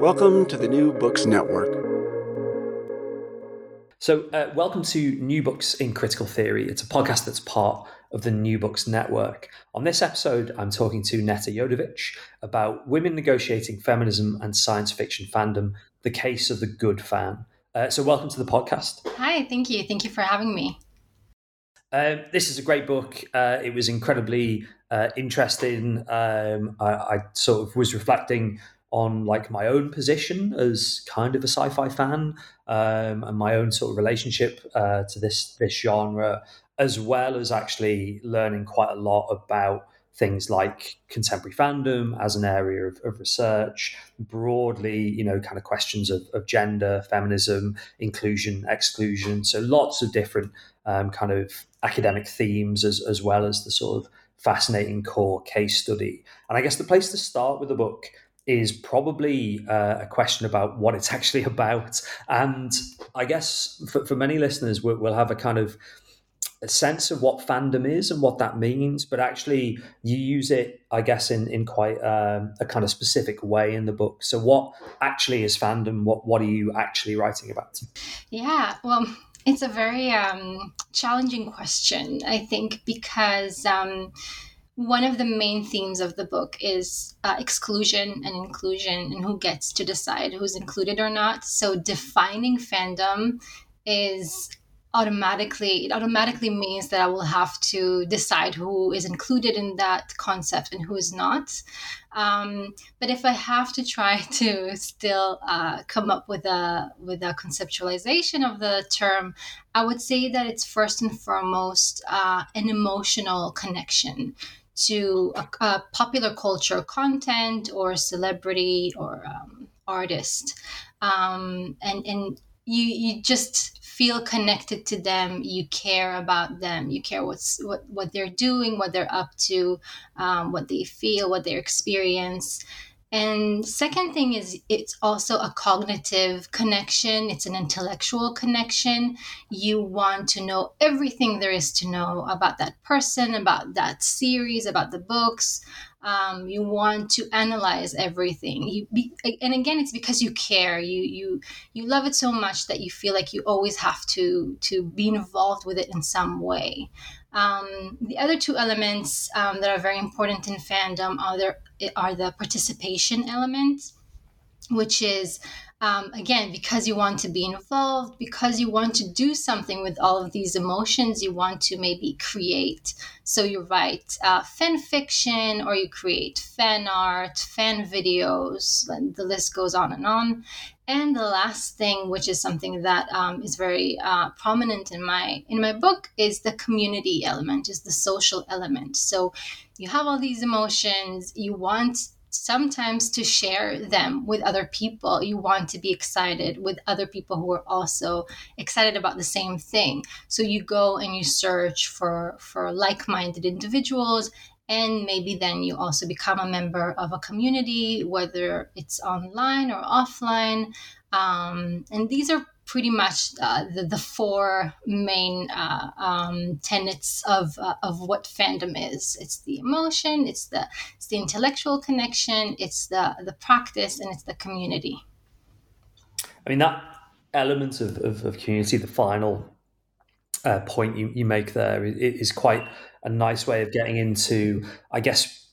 Welcome to the New Books Network. So, uh, welcome to New Books in Critical Theory. It's a podcast that's part of the New Books Network. On this episode, I'm talking to Neta Yodovich about women negotiating feminism and science fiction fandom, the case of the good fan. Uh, so, welcome to the podcast. Hi, thank you. Thank you for having me. Uh, this is a great book. Uh, it was incredibly uh, interesting. Um, I, I, sort of was reflecting on like my own position as kind of a sci-fi fan um, and my own sort of relationship uh, to this this genre, as well as actually learning quite a lot about things like contemporary fandom as an area of, of research, broadly, you know, kind of questions of, of, gender, feminism, inclusion, exclusion. So lots of different um, kind of academic themes as, as well as the sort of fascinating core case study. And I guess the place to start with the book is probably uh, a question about what it's actually about. And I guess for, for many listeners, we'll, we'll, have a kind of a sense of what fandom is and what that means, but actually you use it, I guess, in, in quite um, a kind of specific way in the book. So what actually is fandom? What, what are you actually writing about? Yeah, well, it's a very um, challenging question, I think, because um, one of the main themes of the book is uh, exclusion and inclusion and who gets to decide who's included or not. So defining fandom is automatically it automatically means that i will have to decide who is included in that concept and who is not. Um, but if i have to try to still uh, come up with a with a conceptualization of the term i would say that it's first and foremost uh, an emotional connection to a, a popular culture content or celebrity or um, artist. Um, and and you you just feel connected to them. You care about them. You care what's what, what they're doing what they're up to um, what they feel what they experience and second thing is it's also a cognitive connection, it's an intellectual connection. You want to know everything there is to know about that person, about that series, about the books. Um, you want to analyze everything. You be, and again, it's because you care. You you you love it so much that you feel like you always have to to be involved with it in some way. Um, the other two elements um, that are very important in fandom are, there, are the participation element, which is um, again because you want to be involved because you want to do something with all of these emotions you want to maybe create so you write uh, fan fiction or you create fan art fan videos the list goes on and on and the last thing, which is something that um, is very uh, prominent in my in my book, is the community element, is the social element. So you have all these emotions. You want sometimes to share them with other people. You want to be excited with other people who are also excited about the same thing. So you go and you search for for like-minded individuals and maybe then you also become a member of a community whether it's online or offline um, and these are pretty much uh, the, the four main uh, um, tenets of, uh, of what fandom is. It's the emotion it's the it's the intellectual connection it's the the practice and it's the community. I mean that element of, of, of community the final uh, point you, you make there is quite a nice way of getting into i guess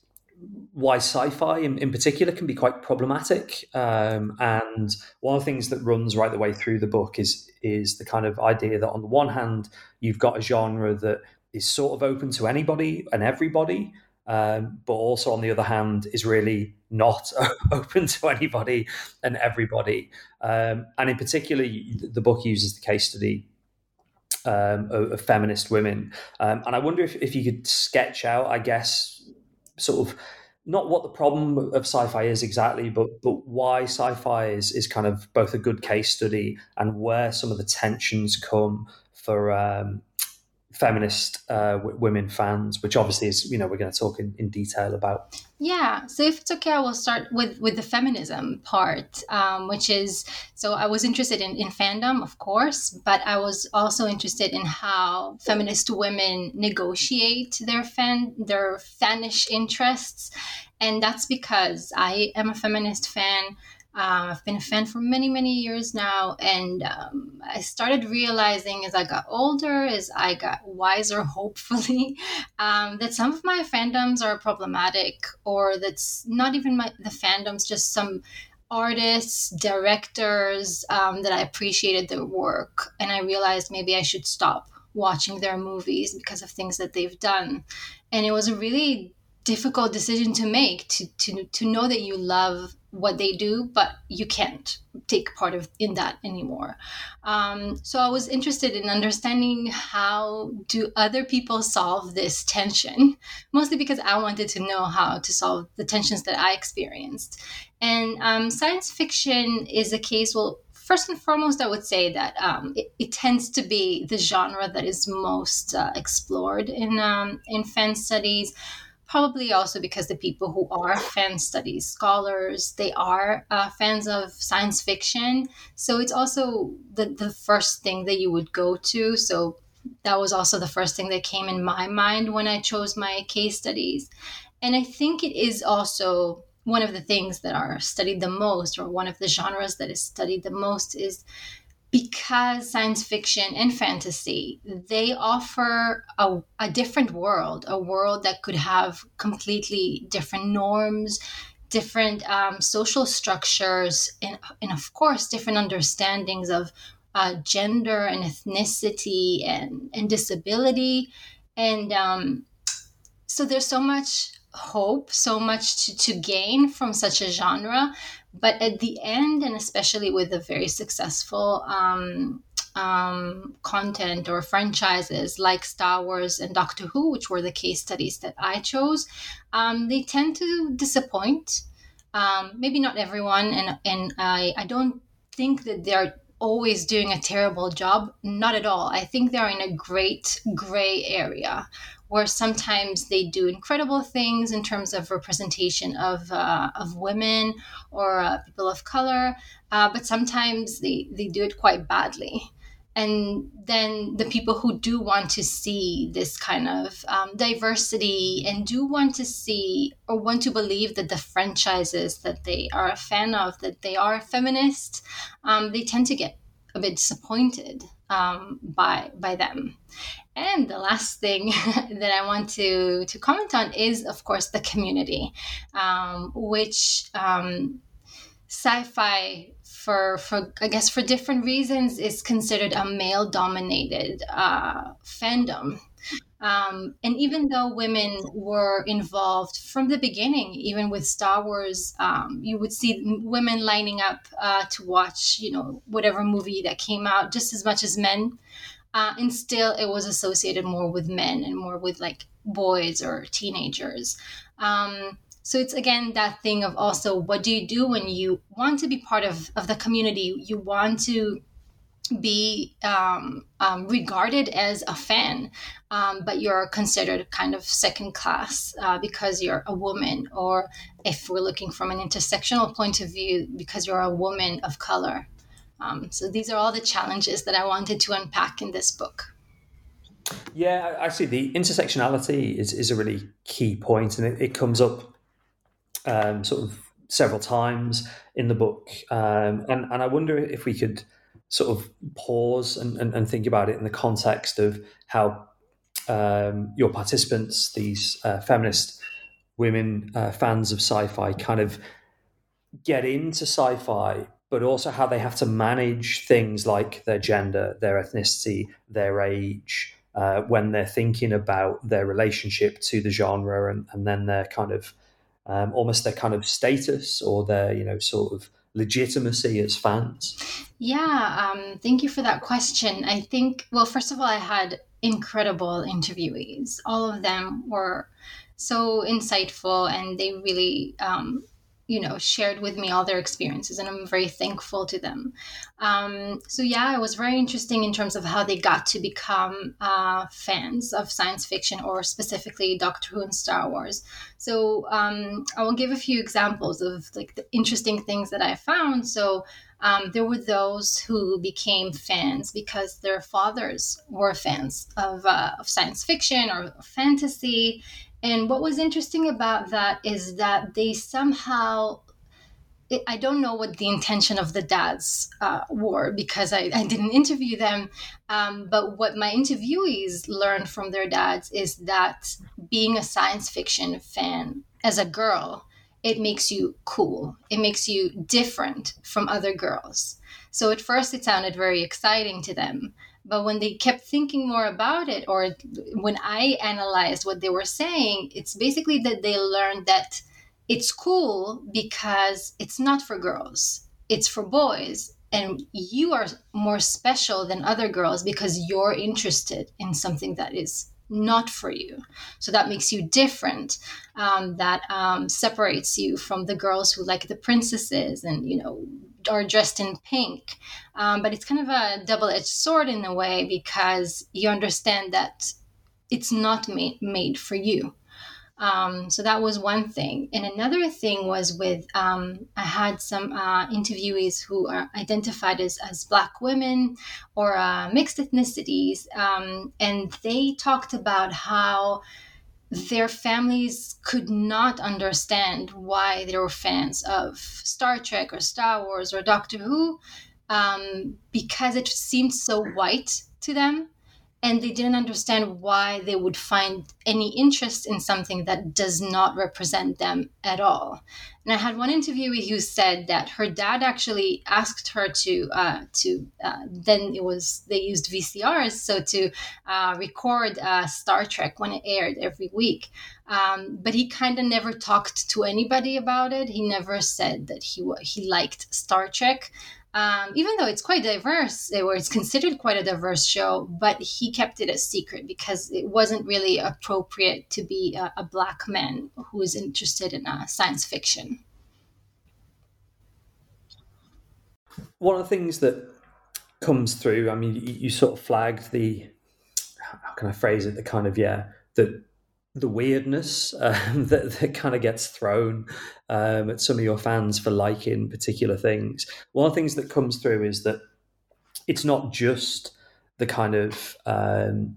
why sci-fi in, in particular can be quite problematic. Um, and one of the things that runs right the way through the book is is the kind of idea that on the one hand you've got a genre that is sort of open to anybody and everybody, um, but also on the other hand is really not open to anybody and everybody. Um, and in particular, the book uses the case study um, of, of, feminist women. Um, and I wonder if, if you could sketch out, I guess, sort of not what the problem of sci-fi is exactly, but but why sci-fi is is kind of both a good case study and where some of the tensions come for um, feminist uh, w- women fans, which obviously is you know we're going to talk in, in detail about. Yeah, so if it's okay, I will start with with the feminism part, um, which is so I was interested in, in fandom, of course, but I was also interested in how feminist women negotiate their fan their fanish interests, and that's because I am a feminist fan. Uh, I've been a fan for many, many years now. And um, I started realizing as I got older, as I got wiser, hopefully, um, that some of my fandoms are problematic, or that's not even my, the fandoms, just some artists, directors um, that I appreciated their work. And I realized maybe I should stop watching their movies because of things that they've done. And it was a really difficult decision to make to, to, to know that you love what they do, but you can't take part of in that anymore. Um, so I was interested in understanding how do other people solve this tension, mostly because I wanted to know how to solve the tensions that I experienced. And um, science fiction is a case. Well, first and foremost, I would say that um, it, it, tends to be the genre that is most uh, explored in um, in fan studies probably also because the people who are fan studies scholars they are uh, fans of science fiction. So it's also the, the first thing that you would go to. So that was also the first thing that came in my mind when i chose my case studies. And i think it is also one of the things that are studied the most or one of the genres that is studied the most is because science fiction and fantasy they offer a, a, different world a world that could have completely different norms different um, social structures and, and of course different understandings of uh, gender and ethnicity and, and disability. And um, so there's so much hope so much to, to gain from such a genre but at the end, and especially with a very successful um, um, content or franchises like Star Wars and Doctor Who, which were the case studies that I chose, um, they tend to disappoint. Um, maybe not everyone, and and I I don't think that they're always doing a terrible job. Not at all. I think they're in a great gray area where sometimes they do incredible things in terms of representation of, uh, of women or uh, people of color, uh, but sometimes they, they do it quite badly. And then the people who do want to see this kind of um, diversity and do want to see or want to believe that the franchises that they are a fan of, that they are feminist, um, they tend to get a bit disappointed um, by by them. And the last thing that I want to, to comment on is, of course, the community, um, which um, sci fi, for, for, I guess, for different reasons, is considered a male dominated uh, fandom. Um, and even though women were involved from the beginning, even with Star Wars, um, you would see women lining up uh, to watch, you know, whatever movie that came out just as much as men. Uh, and still it was associated more with men and more with like boys or teenagers. Um, so it's again that thing of also what do you do when you want to be part of, of the community? You want to be um, um, regarded as a fan, um, but you're considered kind of second class uh, because you're a woman, or if we're looking from an intersectional point of view, because you're a woman of color. Um, so these are all the challenges that I wanted to unpack in this book. Yeah, actually, the intersectionality is, is a really key point, and it, it comes up um, sort of several times in the book. Um, and, and I wonder if we could sort of pause and, and, and think about it in the context of how um, your participants, these uh, feminist women uh, fans of sci-fi, kind of get into sci-fi, but also how they have to manage things like their gender, their ethnicity, their age, uh, when they're thinking about their relationship to the genre, and, and then their kind of um, almost their kind of status or their you know sort of legitimacy as fans? Yeah, um, thank you for that question. I think, well, first of all, I had incredible interviewees. All of them were so insightful and they really um, you know shared with me all their experiences and i'm very thankful to them. Um, so yeah it was very interesting in terms of how they got to become uh, fans of science fiction or specifically doctor who and star wars. So um, i will give a few examples of like the interesting things that i found. So um, there were those who became fans because their fathers were fans of, uh, of science fiction or fantasy and what was interesting about that is that they somehow I don't know what the intention of the dads uh, were because I, I, didn't interview them. Um, but what my interviewees learned from their dads is that being a science fiction fan as a girl, it makes you cool. It makes you different from other girls. So at first, it sounded very exciting to them. But when they kept thinking more about it, or when I analyzed what they were saying, it's basically that they learned that it's cool because it's not for girls, it's for boys. And you are more special than other girls because you're interested in something that is not for you. So that makes you different. Um, that um, separates you from the girls who like the princesses and, you know, are dressed in pink. Um, but it's kind of a double edged sword in a way because you understand that it's not made, made for you. Um, so that was one thing. And another thing was with, um, I had some uh, interviewees who are identified as, as Black women or uh, mixed ethnicities. Um, and they talked about how their families could not understand why they were fans of Star Trek or Star Wars or Doctor Who um, because it seemed so white to them and they didn't understand why they would find any interest in something that does not represent them at all. And I had one interviewee who said that her dad actually asked her to uh, to uh, then it was they used VCRs so to uh, record uh, Star Trek when it aired every week. Um, but he kind of never talked to anybody about it. He never said that he he liked Star Trek um, even though it's quite diverse, or it's considered quite a diverse show, but he kept it a secret because it wasn't really appropriate to be a, a black man who is interested in uh, science fiction. One of the things that comes through, I mean, you, you sort of flagged the, how can I phrase it, the kind of, yeah, the the weirdness um, that, that kind of gets thrown um, at some of your fans for liking particular things. One of the things that comes through is that it's not just the kind of um,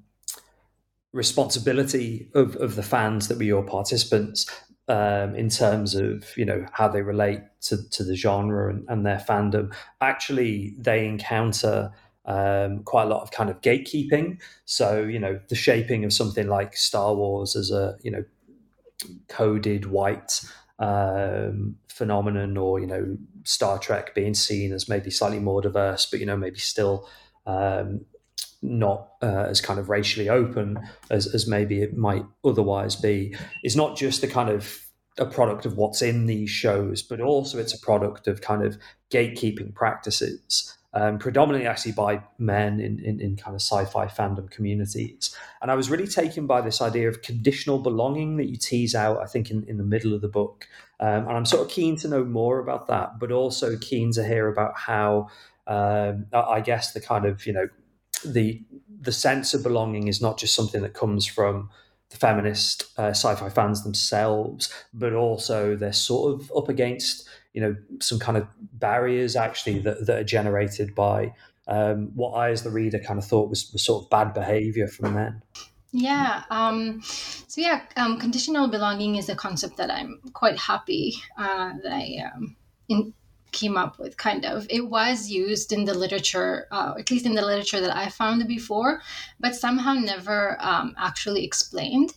responsibility of, of the fans that were your participants um, in terms of you know how they relate to, to the genre and, and their fandom. Actually, they encounter um, quite a lot of kind of gatekeeping. So, you know, the shaping of something like Star Wars as a, you know, coded white um, phenomenon, or, you know, Star Trek being seen as maybe slightly more diverse, but, you know, maybe still um, not uh, as kind of racially open as, as maybe it might otherwise be, is not just the kind of a product of what's in these shows, but also it's a product of kind of gatekeeping practices um, predominantly actually by men in, in, in, kind of sci-fi fandom communities. And I was really taken by this idea of conditional belonging that you tease out, I think, in, in the middle of the book. Um, and I'm sort of keen to know more about that, but also keen to hear about how um, I guess the kind of you know the the sense of belonging is not just something that comes from the feminist uh, sci-fi fans themselves, but also they're sort of up against you know some kind of barriers actually that, that are generated by um, what I, as the reader, kind of thought was, was sort of bad behavior from men. Yeah. Um, so yeah, um, conditional belonging is a concept that I'm quite happy uh, that I um, in, came up with. Kind of, it was used in the literature, uh, at least in the literature that I found before, but somehow never um, actually explained.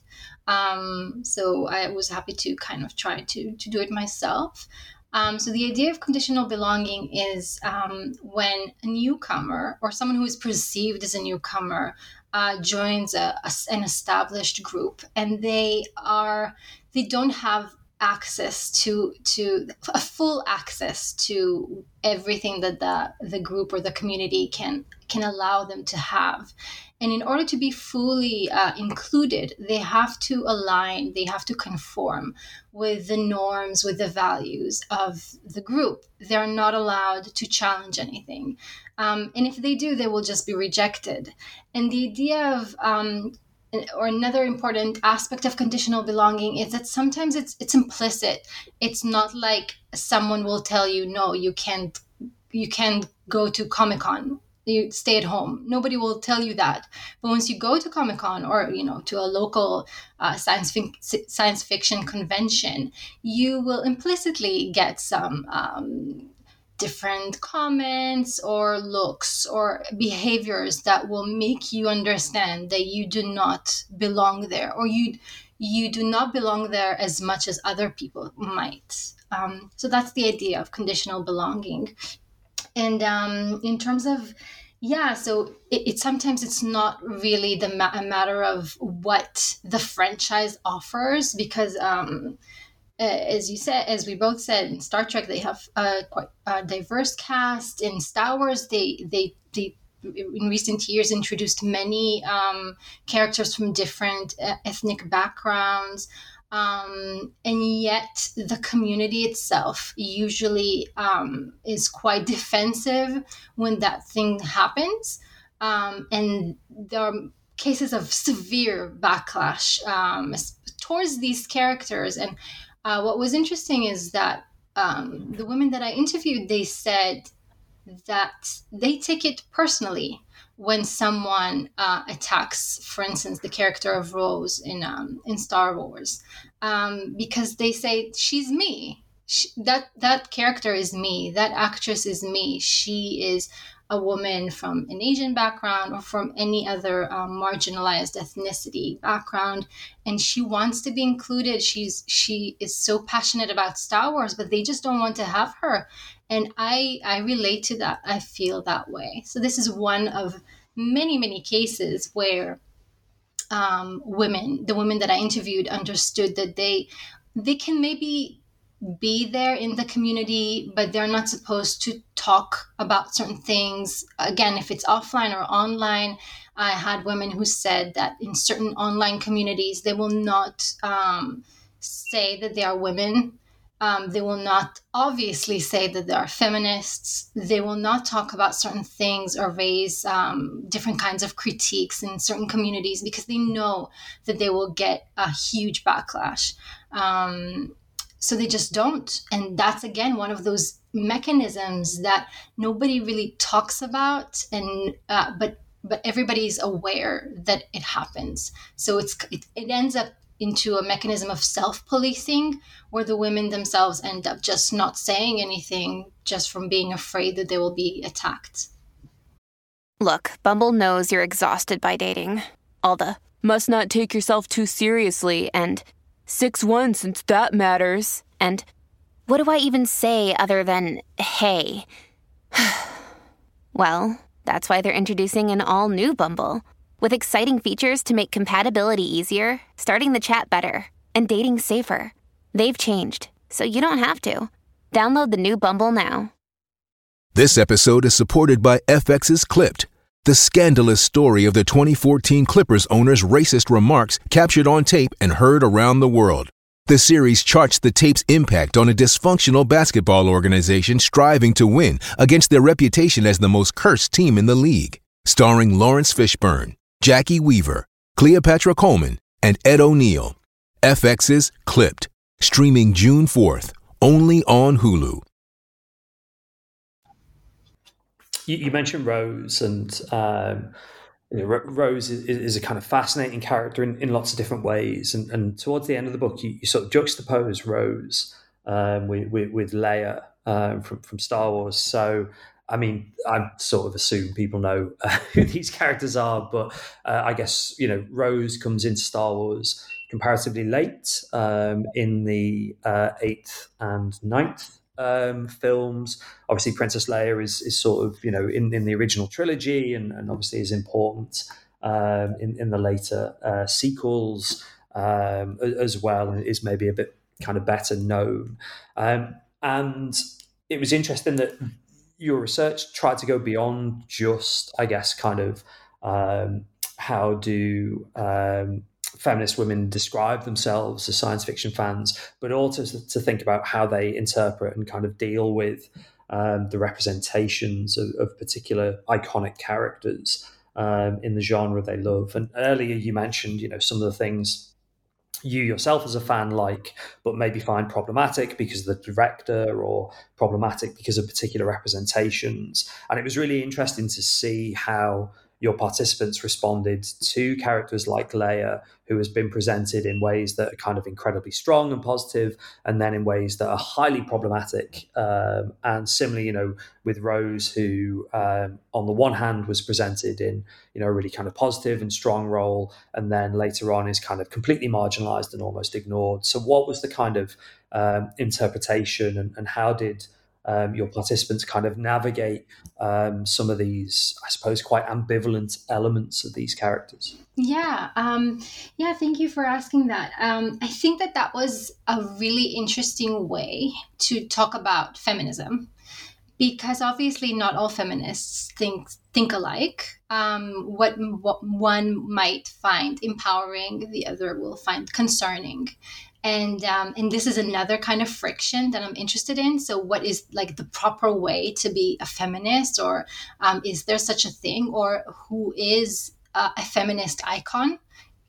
Um, so I was happy to kind of try to to do it myself. Um, so the idea of conditional belonging is um, when a newcomer or someone who is perceived as a newcomer uh, joins a, a, an established group and they are they don't have access to to a full access to everything that the the group or the community can can allow them to have. And in order to be fully uh, included they have to align they have to conform with the norms with the values of the group. They're not allowed to challenge anything. Um, and if they do they will just be rejected. And the idea of um, or another important aspect of conditional belonging is that sometimes it's it's implicit. It's not like someone will tell you no you can't you can't go to comic-con you stay at home. Nobody will tell you that. But once you go to comic-con or you know to a local uh, science, fi- science fiction convention you will implicitly get some um, different comments or looks or behaviors that will make you understand that you do not belong there or you you do not belong there as much as other people might. Um, so that's the idea of conditional belonging. And um, in terms of yeah so it, it, sometimes it's not really the ma- a matter of what the franchise offers because um, as you said, as we both said in Star Trek, they have a quite a diverse cast. In Star Wars, they they they in recent years introduced many um, characters from different uh, ethnic backgrounds. Um, and yet the community itself usually um, is quite defensive when that thing happens. Um, and there are cases of severe backlash um, towards these characters. And uh, what was interesting is that um, the women that I interviewed, they said that they take it personally when someone uh, attacks, for instance, the character of Rose in um, in Star Wars, um, because they say she's me. She, that that character is me. That actress is me. She is a woman from an Asian background or from any other um, marginalized ethnicity background, and she wants to be included. She's she is so passionate about Star Wars, but they just don't want to have her, and I I relate to that. I feel that way. So this is one of many many cases where um, women, the women that I interviewed, understood that they they can maybe be there in the community, but they're not supposed to talk about certain things. Again, if it's offline or online, I had women who said that in certain online communities, they will not um, say that they are women. Um, they will not obviously say that they are feminists. They will not talk about certain things or raise um, different kinds of critiques in certain communities because they know that they will get a huge backlash. Um, so they just don't and that's again one of those mechanisms that nobody really talks about and uh, but but everybody's aware that it happens so it's it, it ends up into a mechanism of self-policing where the women themselves end up just not saying anything just from being afraid that they will be attacked look bumble knows you're exhausted by dating all the must not take yourself too seriously and 6 1 since that matters. And what do I even say other than hey? well, that's why they're introducing an all new Bumble with exciting features to make compatibility easier, starting the chat better, and dating safer. They've changed, so you don't have to. Download the new Bumble now. This episode is supported by FX's Clipped, the scandalous story of the 2014 Clippers owner's racist remarks captured on tape and heard around the world. The series charts the tape's impact on a dysfunctional basketball organization striving to win against their reputation as the most cursed team in the league. Starring Laurence Fishburne, Jacki Weaver, Cleopatra Coleman, and Ed O'Neill. FX's Clipped, streaming June 4th, only on Hulu. You, you mentioned Rose, and um, you know, Rose is, is, a kind of fascinating character in, in lots of different ways. And, and towards the end of the book, you, you sort of juxtapose Rose um, with, with, with, Leia um, from, from Star Wars. So, I mean, I sort of assume people know uh, who these characters are, but uh, I guess, you know, Rose comes into Star Wars comparatively late um, in the uh, eighth and ninth um, films. Obviously, Princess Leia is, is sort of you know in, in the original trilogy, and, and obviously is important um, in in the later uh, sequels um, as well, and is maybe a bit kind of better known. Um, and it was interesting that your research tried to go beyond just, I guess, kind of um, how do um, feminist women describe themselves as science fiction fans, but also to, think about how they interpret and kind of deal with um, the representations of, of, particular iconic characters um, in the genre they love. And earlier you mentioned, you know, some of the things you yourself as a fan like, but maybe find problematic because of the director or problematic because of particular representations. And it was really interesting to see how your participants responded to characters like Leia, who has been presented in ways that are kind of incredibly strong and positive, and then in ways that are highly problematic. Um, and similarly, you know, with Rose, who um, on the one hand was presented in you know a really kind of positive and strong role, and then later on is kind of completely marginalized and almost ignored. So, what was the kind of um, interpretation, and, and how did um, your participants kind of navigate um, some of these, I suppose, quite ambivalent elements of these characters? Yeah, um, yeah. Thank you for asking that. Um, I think that that was a really interesting way to talk about feminism, because obviously not all feminists think think alike. Um, what, what one might find empowering, the other will find concerning and um, and this is another kind of friction that i'm interested in. So what is like the proper way to be a feminist? Or um, is there such a thing? Or who is a, a feminist icon?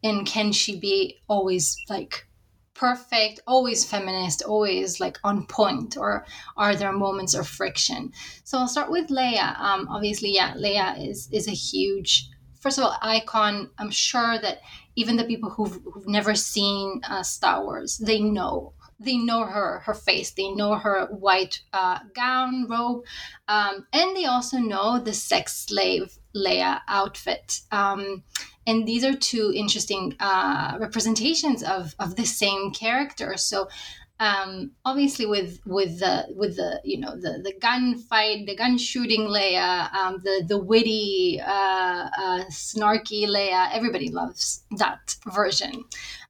And can she be always like perfect always feminist always like on point? Or are there moments of friction? So i'll start with leia. Um, obviously yeah leia is is a huge first of all icon. I'm sure that even the people who've, who've never seen uh, Star Wars, they know they know her her face. They know her white uh, gown robe um, and they also know the sex slave leia outfit. Um, and these are two interesting uh, representations of, of the same character. So um, obviously with with the with the you know the the gunfight, the gun shooting Leia, um, the the witty, uh, uh, snarky Leia. Everybody loves that version.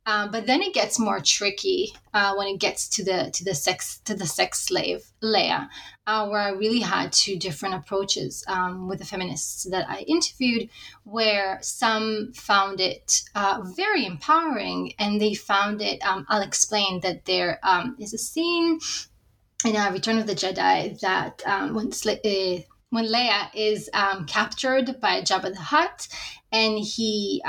Um, but then it gets more tricky uh, when it gets to the to the sex to the sex slave Leia, uh, where I really had two different approaches um, with the feminists that I interviewed, where some found it uh, very empowering, and they found it. Um, I'll explain that there um, is a scene in uh, Return of the Jedi that um, when uh, when Leia is um, captured by Jabba the Hutt, and he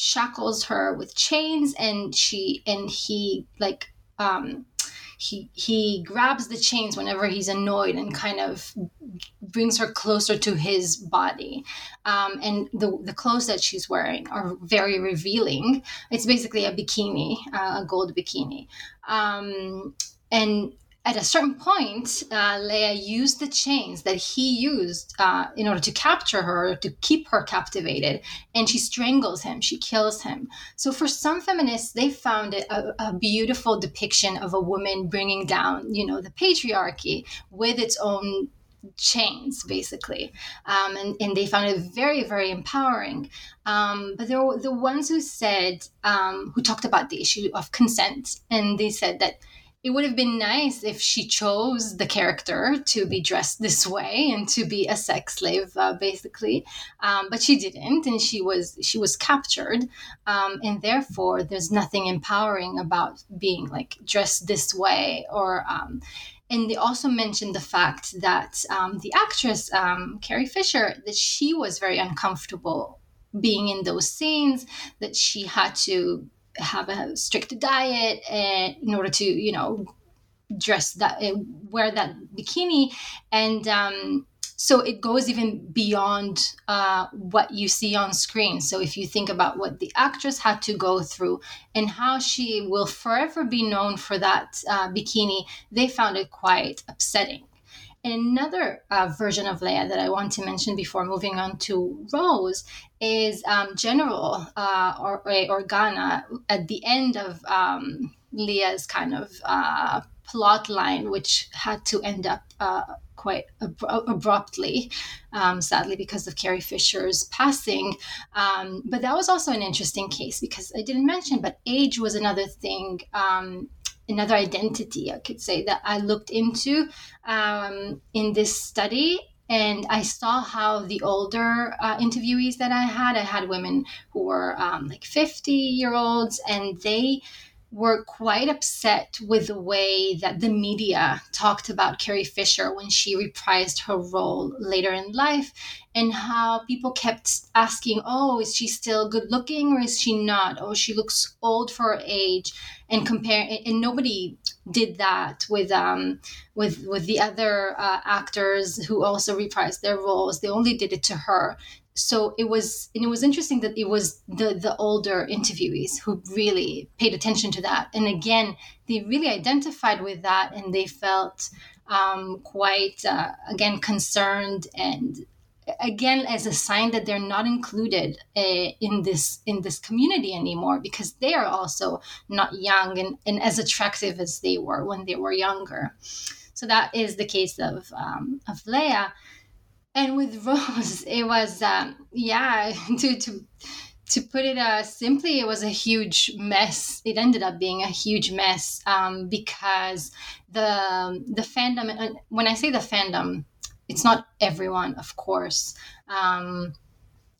shackles her with chains and she and he like um he he grabs the chains whenever he's annoyed and kind of brings her closer to his body. Um, and the, the clothes that she's wearing are very revealing. It's basically a bikini uh, a gold bikini. Um, and at a certain point, uh, Leia used the chains that he used uh, in order to capture her, to keep her captivated, and she strangles him, she kills him. So, for some feminists, they found it a, a beautiful depiction of a woman bringing down, you know, the patriarchy with its own chains basically um, and, and they found it very very empowering um, but there were the ones who said um, who talked about the issue of consent and they said that it would have been nice if she chose the character to be dressed this way and to be a sex slave, uh, basically. Um, but she didn't, and she was she was captured, um, and therefore there's nothing empowering about being like dressed this way or. Um, and they also mentioned the fact that um, the actress um, Carrie Fisher that she was very uncomfortable being in those scenes, that she had to have a strict diet and in order to you know dress that uh, wear that bikini. And um, so it goes even beyond uh, what you see on screen. So if you think about what the actress had to go through and how she will forever be known for that uh, bikini they found it quite upsetting another uh, version of Leia that I want to mention before moving on to Rose is um, General uh, or, Organa at the end of um, Leia's kind of uh, plot line, which had to end up uh, quite ab- abruptly, um, sadly, because of Carrie Fisher's passing. Um, but that was also an interesting case because I didn't mention, but age was another thing um, another identity, I could say, that I looked into um, in this study. And I saw how the older uh, interviewees that I had, I had women who were um, like 50 year olds, and they were quite upset with the way that the media talked about Carrie Fisher when she reprised her role later in life, and how people kept asking, Oh, is she still good looking or is she not? Oh, she looks old for her age. And compare, and nobody did that with um, with with the other uh, actors who also reprised their roles. They only did it to her so it was and it was interesting that it was the the older interviewees who really paid attention to that. And again they really identified with that and they felt um, quite uh, again concerned and again as a sign that they're not included uh, in this in this community anymore because they are also not young and, and as attractive as they were when they were younger. So that is the case of um, of leia and with Rose, it was um, yeah to to to put it uh, simply, it was a huge mess. It ended up being a huge mess um, because the the fandom. When I say the fandom, it's not everyone, of course. Um,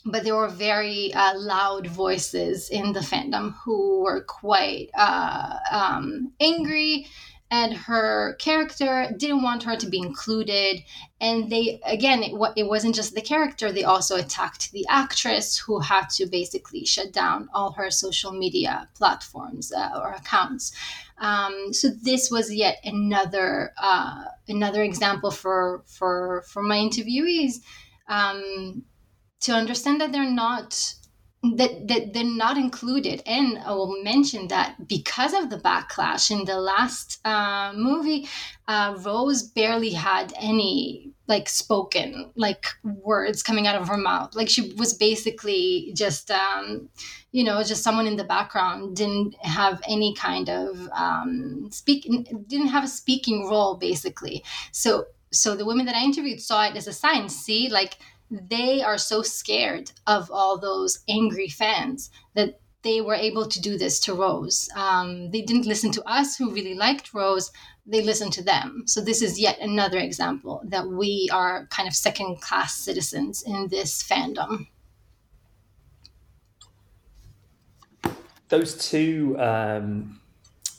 but there were very uh, loud voices in the fandom who were quite uh, um, angry and her character didn't want her to be included. And they again it, it wasn't just the character they also attacked the actress who had to basically shut down all her social media platforms uh, or accounts. Um, so this was yet another uh, another example for for for my interviewees um, to understand that they're not that, that they're not included. And I will mention that because of the backlash in the last uh, movie, uh, Rose barely had any like spoken like words coming out of her mouth. Like she was basically just, um, you know, just someone in the background. Didn't have any kind of um, speak. Didn't have a speaking role basically. So so the women that I interviewed saw it as a sign. See, like they are so scared of all those angry fans that they were able to do this to Rose. Um, they didn't listen to us who really liked Rose, they listened to them. So, this is yet another example that we are kind of second class citizens in this fandom. Those two um,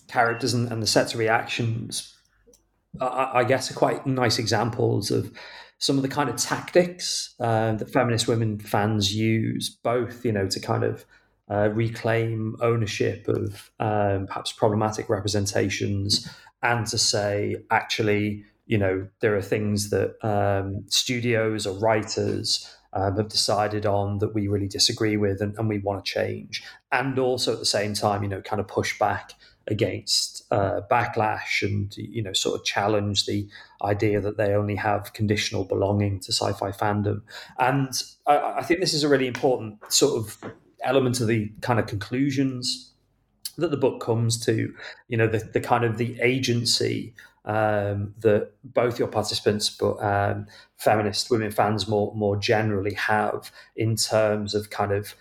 characters and, and, the sets of reactions, I, I guess, are quite nice examples of some of the kind of tactics uh, that feminist women fans use, both you know to kind of uh, reclaim ownership of um, perhaps problematic representations, and to say actually, you know, there are things that um, studios or writers um, have decided on that we really disagree with and, and we want to change, and also at the same time, you know, kind of push back against uh, backlash and you know sort of challenge the idea that they only have conditional belonging to sci-fi fandom. And I, I, think this is a really important sort of element of the kind of conclusions that the book comes to you know the, the kind of the agency um, that both your participants but um, feminist women fans more more generally have in terms of kind of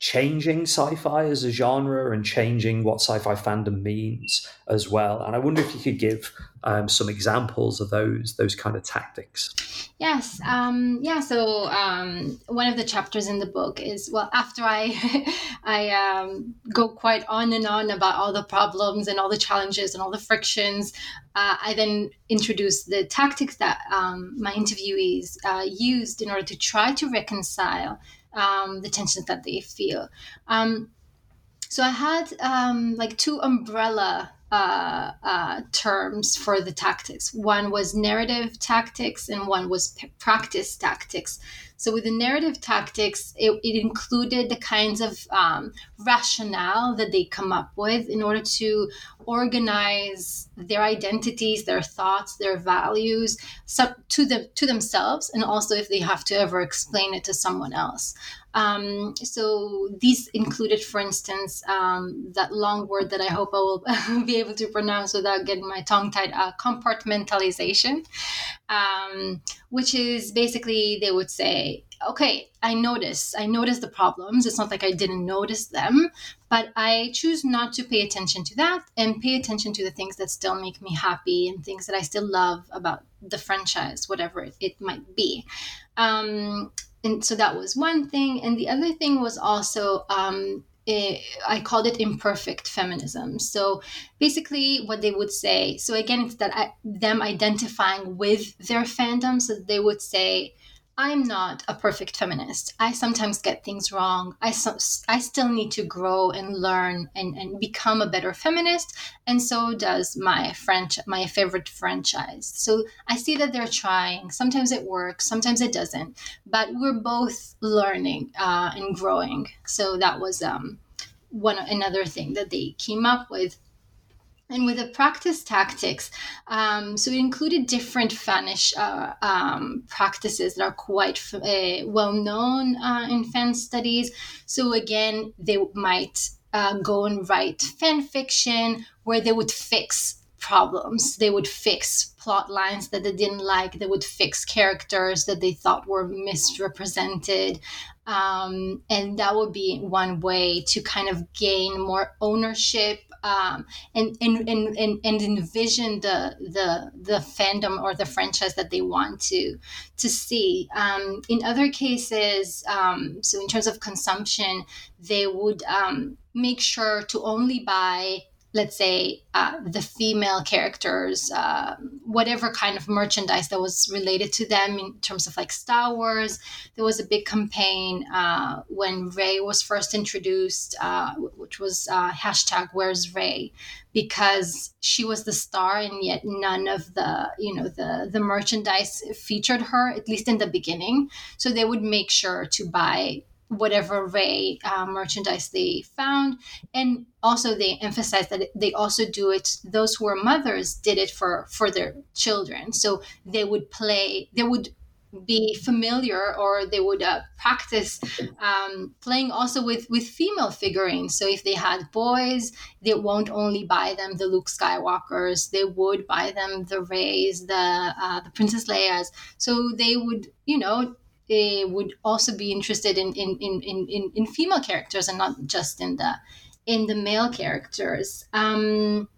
changing sci-fi as a genre and changing what sci-fi fandom means as well. And I wonder if you could give um, some examples of those those kind of tactics. Yes, um, yeah. So um, one of the chapters in the book is well, after I I um, go quite on and on about all the problems and all the challenges and all the frictions, uh, I then introduce the tactics that um, my interviewees uh, used in order to try to reconcile um, the tensions that they feel. Um, so I had um, like two umbrella uh, uh, terms for the tactics. One was narrative tactics, and one was p- practice tactics. So, with the narrative tactics, it, it included the kinds of um, rationale that they come up with in order to organize their identities, their thoughts, their values so, to them to themselves, and also if they have to ever explain it to someone else. Um, so these included, for instance, um, that long word that I hope I will be able to pronounce without getting my tongue tied, uh, compartmentalization, um, which is basically they would say, okay, I notice, I notice the problems. It's not like I didn't notice them, but I choose not to pay attention to that and pay attention to the things that still make me happy and things that I still love about the franchise, whatever it, it might be. Um, and so that was one thing and the other thing was also um, I called it imperfect feminism. So basically, what they would say. So again, it's that I, them identifying with their fandom. So they would say, I'm not a perfect feminist. I sometimes get things wrong. I, so, I still need to grow and learn and, and become a better feminist. And so does my French, my favorite franchise. So I see that they're trying. Sometimes it works, sometimes it doesn't. But we're both learning uh, and growing. So that was um, one another thing that they came up with and with the practice tactics, um, so it included different fanish uh, um, practices that are quite uh, well known uh, in fan studies. So again, they might uh, go and write fan fiction where they would fix problems. They would fix plot lines that they didn't like. They would fix characters that they thought were misrepresented. Um, and that would be one way to kind of gain more ownership um, and, and, and, and, envision the, the, the fandom or the franchise that they want to, to see. Um, in other cases, um, so in terms of consumption, they would um, make sure to only buy let's say uh, the female characters uh, whatever kind of merchandise that was related to them in terms of like star wars. There was a big campaign uh, when rey was first introduced uh, which was uh, hashtag where's rey? Because she was the star and yet none of the you know the the merchandise featured her at least in the beginning. So they would make sure to buy whatever Rey uh, merchandise they found. And also they emphasize that they also do it, those who are mothers did it for, for their children. So they would play, they would be familiar or they would uh, practice um, playing also with with female figurines so if they had boys they won't only buy them the luke skywalkers they would buy them the Reys the uh, the princess leia's so they would you know they would also be interested in in, in, in, in female characters and not just in the in the male characters. Um,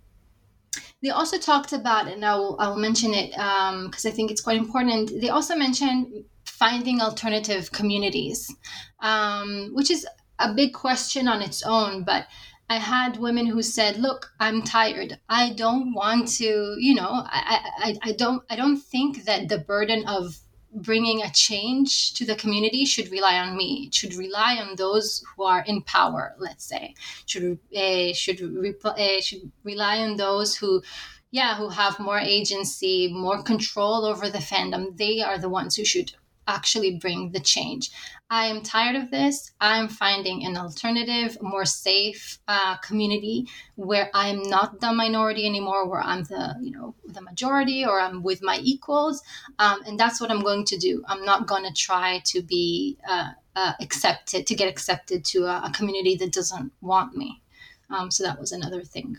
they also talked about, and I'll, I'll mention it because um, I think it's quite important. They also mentioned finding alternative communities, um, which is a big question on its own. But I had women who said, "Look, I'm tired. I don't want to. You know, I, I, I don't. I don't think that the burden of bringing a change to the community should rely on me. It should rely on those who are in power. Let's say should uh, should uh, should rely on those who, yeah, who have more agency, more control over the fandom. They are the ones who should actually bring the change. I am tired of this. I'm finding an alternative, more safe uh, community where I'm not the minority anymore, where I'm the you know the majority, or I'm with my equals, um, and that's what I'm going to do. I'm not going to try to be uh, uh, accepted to get accepted to a, a, community that doesn't want me. Um, so that was another thing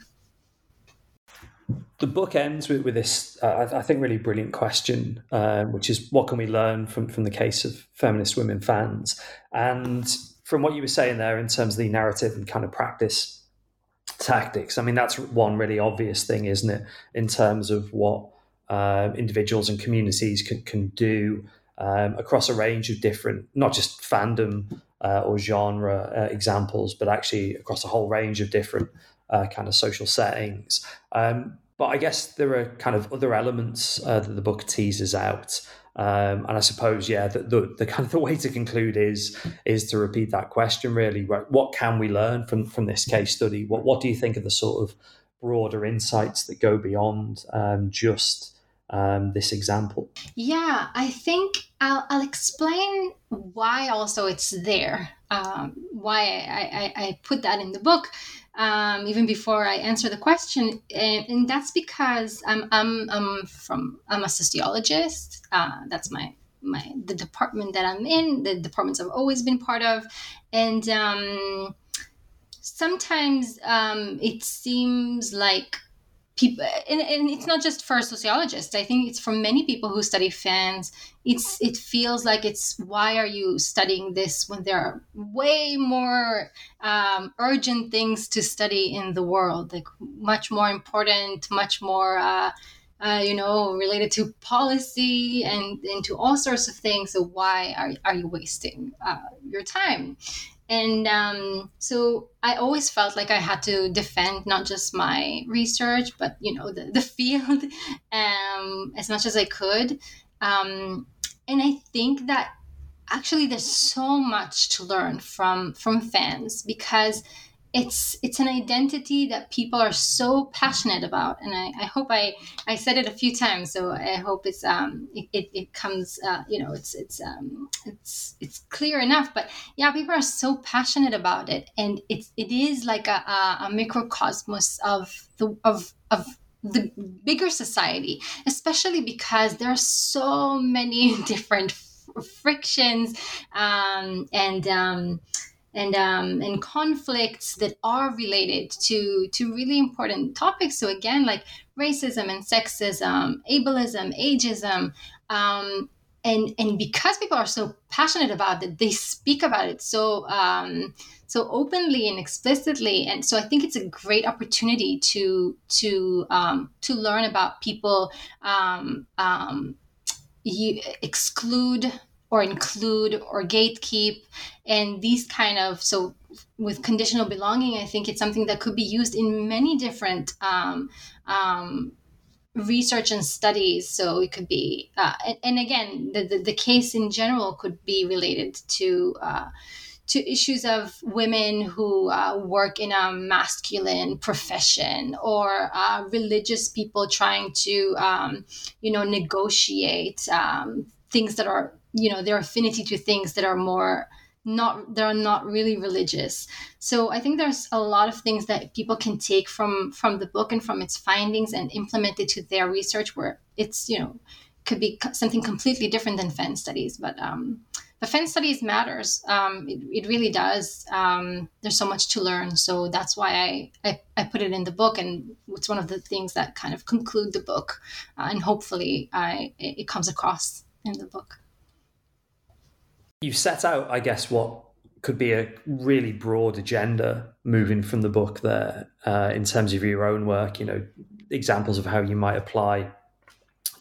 the book ends with, with this, uh, I, think, really brilliant question, uh, which is what can we learn from, from the case of feminist women fans? And from what you were saying there in terms of the narrative and kind of practice tactics, I mean, that's one really obvious thing, isn't it, in terms of what uh, individuals and communities can, can do um, across a range of different, not just fandom uh, or genre uh, examples, but actually across a whole range of different uh, kind of social settings. Um, but I guess there are kind of other elements uh, that the book teases out. Um, and I suppose, yeah, the, the, the, kind of the way to conclude is is to repeat that question. Really, what can we learn from from this case study? What what do you think are the sort of broader insights that go beyond um, just um, this example? Yeah, I think I'll, I'll explain why also it's there. Um, why I, I, I, put that in the book um, even before I answer the question, and, and that's because I'm, I'm, I'm from I'm a sociologist. Uh, that's my my the department that I'm in, the departments I've always been part of, and um, sometimes um, it seems like people and, and, it's not just for sociologists. I think it's for many people who study fans it's it feels like it's why are you studying this when there are way more um, urgent things to study in the world like much more important much more uh, uh, you know related to policy and, and to all sorts of things. So why are, are you wasting uh, your time and um, so I always felt like I had to defend not just my research, but you know the, the field um, as much as I could. Um, and I think that actually there's so much to learn from from fans because it's it's an identity that people are so passionate about and i, I hope i i said it a few times so i hope it's um it, it, it comes uh, you know it's it's um it's it's clear enough but yeah people are so passionate about it and it's it is like a, a, a microcosmos of the of of the bigger society especially because there are so many different frictions um and um and um, and conflicts that are related to to really important topics. So again, like racism and sexism, ableism, ageism, um, and and because people are so passionate about it, they speak about it so um, so openly and explicitly. And so I think it's a great opportunity to to um, to learn about people. Um, um, you exclude or include or gatekeep and these kind of so with conditional belonging i think it's something that could be used in many different um, um, research and studies. So it could be uh, and, and, again the, the, the, case in general could be related to uh, to issues of women who uh, work in a masculine profession or uh, religious people trying to um, you know negotiate um, things that are you know their affinity to things that are more not they're not really religious. So i think there's a lot of things that people can take from from the book and from its findings and implement it to their research where it's you know could be something completely different than fan studies. But um but fan studies matters. Um it, it really does. Um there's so much to learn. So that's why I, I i put it in the book. And it's one of the things that kind of conclude the book. Uh, and hopefully i it comes across in the book you set out, I guess, what could be a really broad agenda moving from the book there uh, in terms of your own work, you know, examples of how you might apply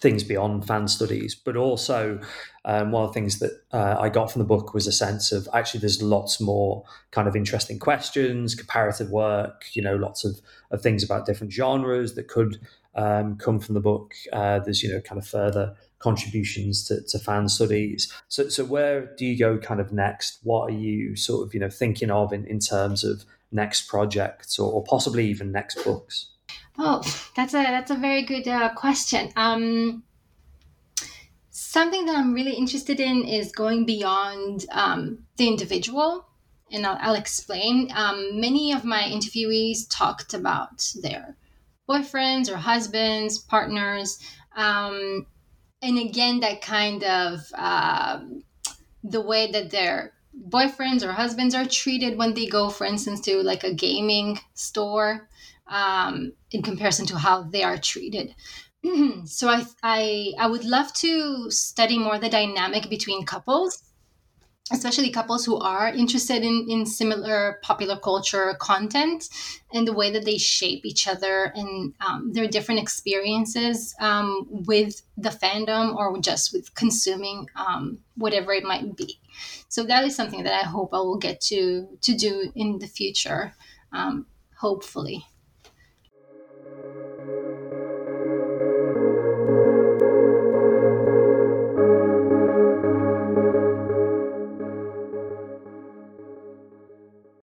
things beyond fan studies, but also um, one of the things that uh, I got from the book was a sense of actually there's lots more kind of interesting questions, comparative work, you know, lots of, of things about different genres that could um, come from the book. Uh, there's, you know, kind of further contributions to, to fan studies. So, so where do you go kind of next? What are you sort of, you know, thinking of in, in terms of next projects or, or possibly even next books? Oh, that's a that's a very good uh, question. Um, something that I'm really interested in is going beyond um, the individual, and I'll, I'll explain. Um, many of my interviewees talked about their boyfriends or husbands, partners, um, and again that kind of uh, the way that their boyfriends or husbands are treated when they go for instance to like a gaming store um, in comparison to how they are treated. So I, I i would love to study more the dynamic between couples especially couples who are interested in, in similar popular culture content and the way that they shape each other and um, their different experiences um, with the fandom or just with consuming um, whatever it might be. So that is something that I hope I will get to to do in the future, um, hopefully.